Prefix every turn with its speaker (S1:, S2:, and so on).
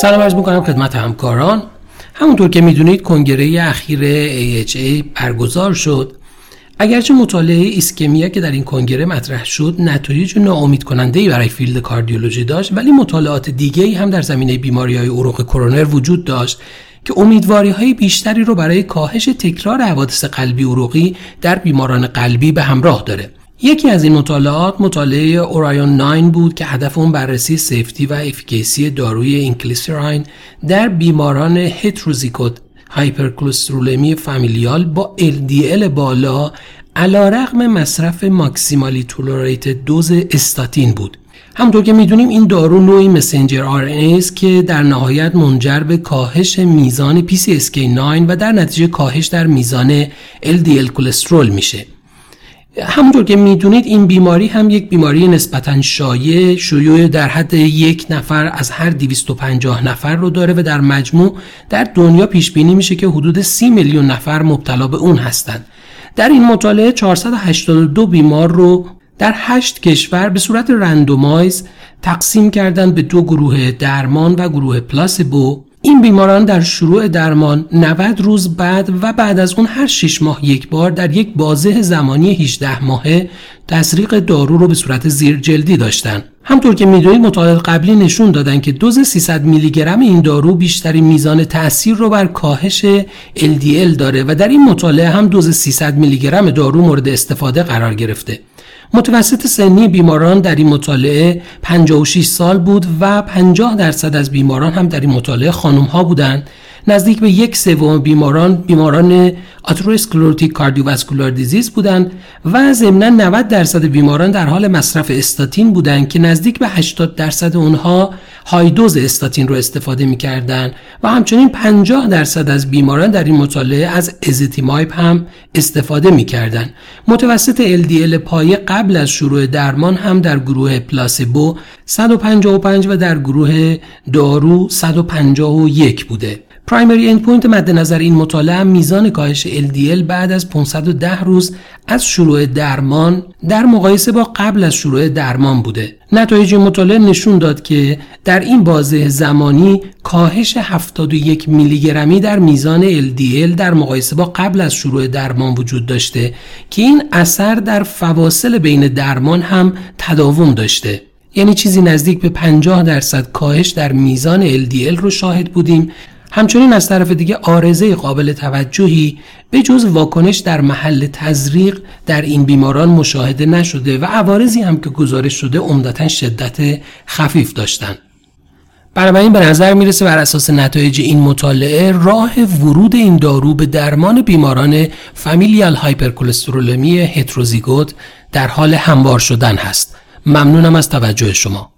S1: سلام عرض می‌کنم خدمت همکاران. همونطور که می‌دونید کنگره اخیر AHA برگزار شد. اگرچه مطالعه ISCHEMIA که در این کنگره مطرح شد نتایج ناامید کننده برای field کاردیولوژی داشت ولی مطالعات دیگه هم در زمینه بیماری های عروق کرونر وجود داشت که امیدواری های بیشتری رو برای کاهش تکرار حوادث قلبی عروقی در بیماران قلبی به همراه داره. یکی از این مطالعات مطالعه ORION 9 بود که هدف اون بررسی safety و efficacy داروی Inclisiran در بیماران هتروزیکوت هایپرکلسترولمی فامیلیال با LDL بالا علا رقم مصرف ماکسیمالی تولوریت دوز استاتین بود. همطور که می‌دونیم این دارو نوعی مسنجر آر است که در نهایت منجر به کاهش میزان PCSK9 و در نتیجه کاهش در میزان LDL کلسترول میشه. همونطور که می‌دونید این بیماری هم یک بیماری نسبتا شایع شیوع در حد یک نفر از هر 250 نفر رو داره و در مجموع در دنیا پیش بینی میشه که حدود 30 میلیون نفر مبتلا به اون هستند. در این مطالعه 482 بیمار رو در 8 کشور به صورت رندومایز تقسیم کردن به دو گروه درمان و گروه پلاسبو این بیماران در شروع درمان 90 روز بعد و بعد از اون هر 6 ماه یک بار در یک بازه زمانی 18 ماهه تسریق دارو رو به صورت زیر جلدی داشتن. همطور که می‌دونید مطالعات قبلی نشون دادن که دوز 300 میلی گرم این دارو بیشترین میزان تاثیر رو بر کاهش LDL داره و در این مطالعه هم دوز 300 میلی گرم دارو مورد استفاده قرار گرفته. متوسط سنی بیماران در این مطالعه 56 سال بود و 50 درصد از بیماران هم در این مطالعه خانم ها بودند. نزدیک به یک سوم بیماران بیماران آتروسکلروتیک کاردیوواسکولار دیزیز بودند و ضمنا 90 درصد بیماران در حال مصرف استاتین بودند که نزدیک به 80 درصد اونها high dose استاتین رو استفاده می‌کردند و همچنین 50 درصد از بیماران در این مطالعه از Ezetimibe هم استفاده می‌کردند متوسط LDL پایه قبل از شروع درمان هم در گروه پلاسبو 155 و در گروه دارو 151 بوده. primary endpoint مد نظر این مطالعه میزان کاهش LDL بعد از 510 روز از شروع درمان در مقایسه با قبل از شروع درمان بوده. نتایج مطالعه نشون داد که در این بازه زمانی کاهش 71 میلی گرمی در میزان LDL در مقایسه با قبل از شروع درمان وجود داشته که این اثر در فواصل بین درمان هم تداوم داشته. یعنی چیزی نزدیک به 50 درصد کاهش در میزان LDL رو شاهد بودیم همچنین از طرف دیگه آرزه قابل توجهی به جز واکنش در محل تزریق در این بیماران مشاهده نشده و عوارضی هم که گزارش شده عمدتا شدت خفیف داشتند. بنابراین به نظر می‌رسه بر اساس نتایج این مطالعه راه ورود این دارو به درمان بیماران فامیلیال هایپرکلسترولمی هتروزیگوت در حال هموار شدن هست. ممنونم از توجه شما.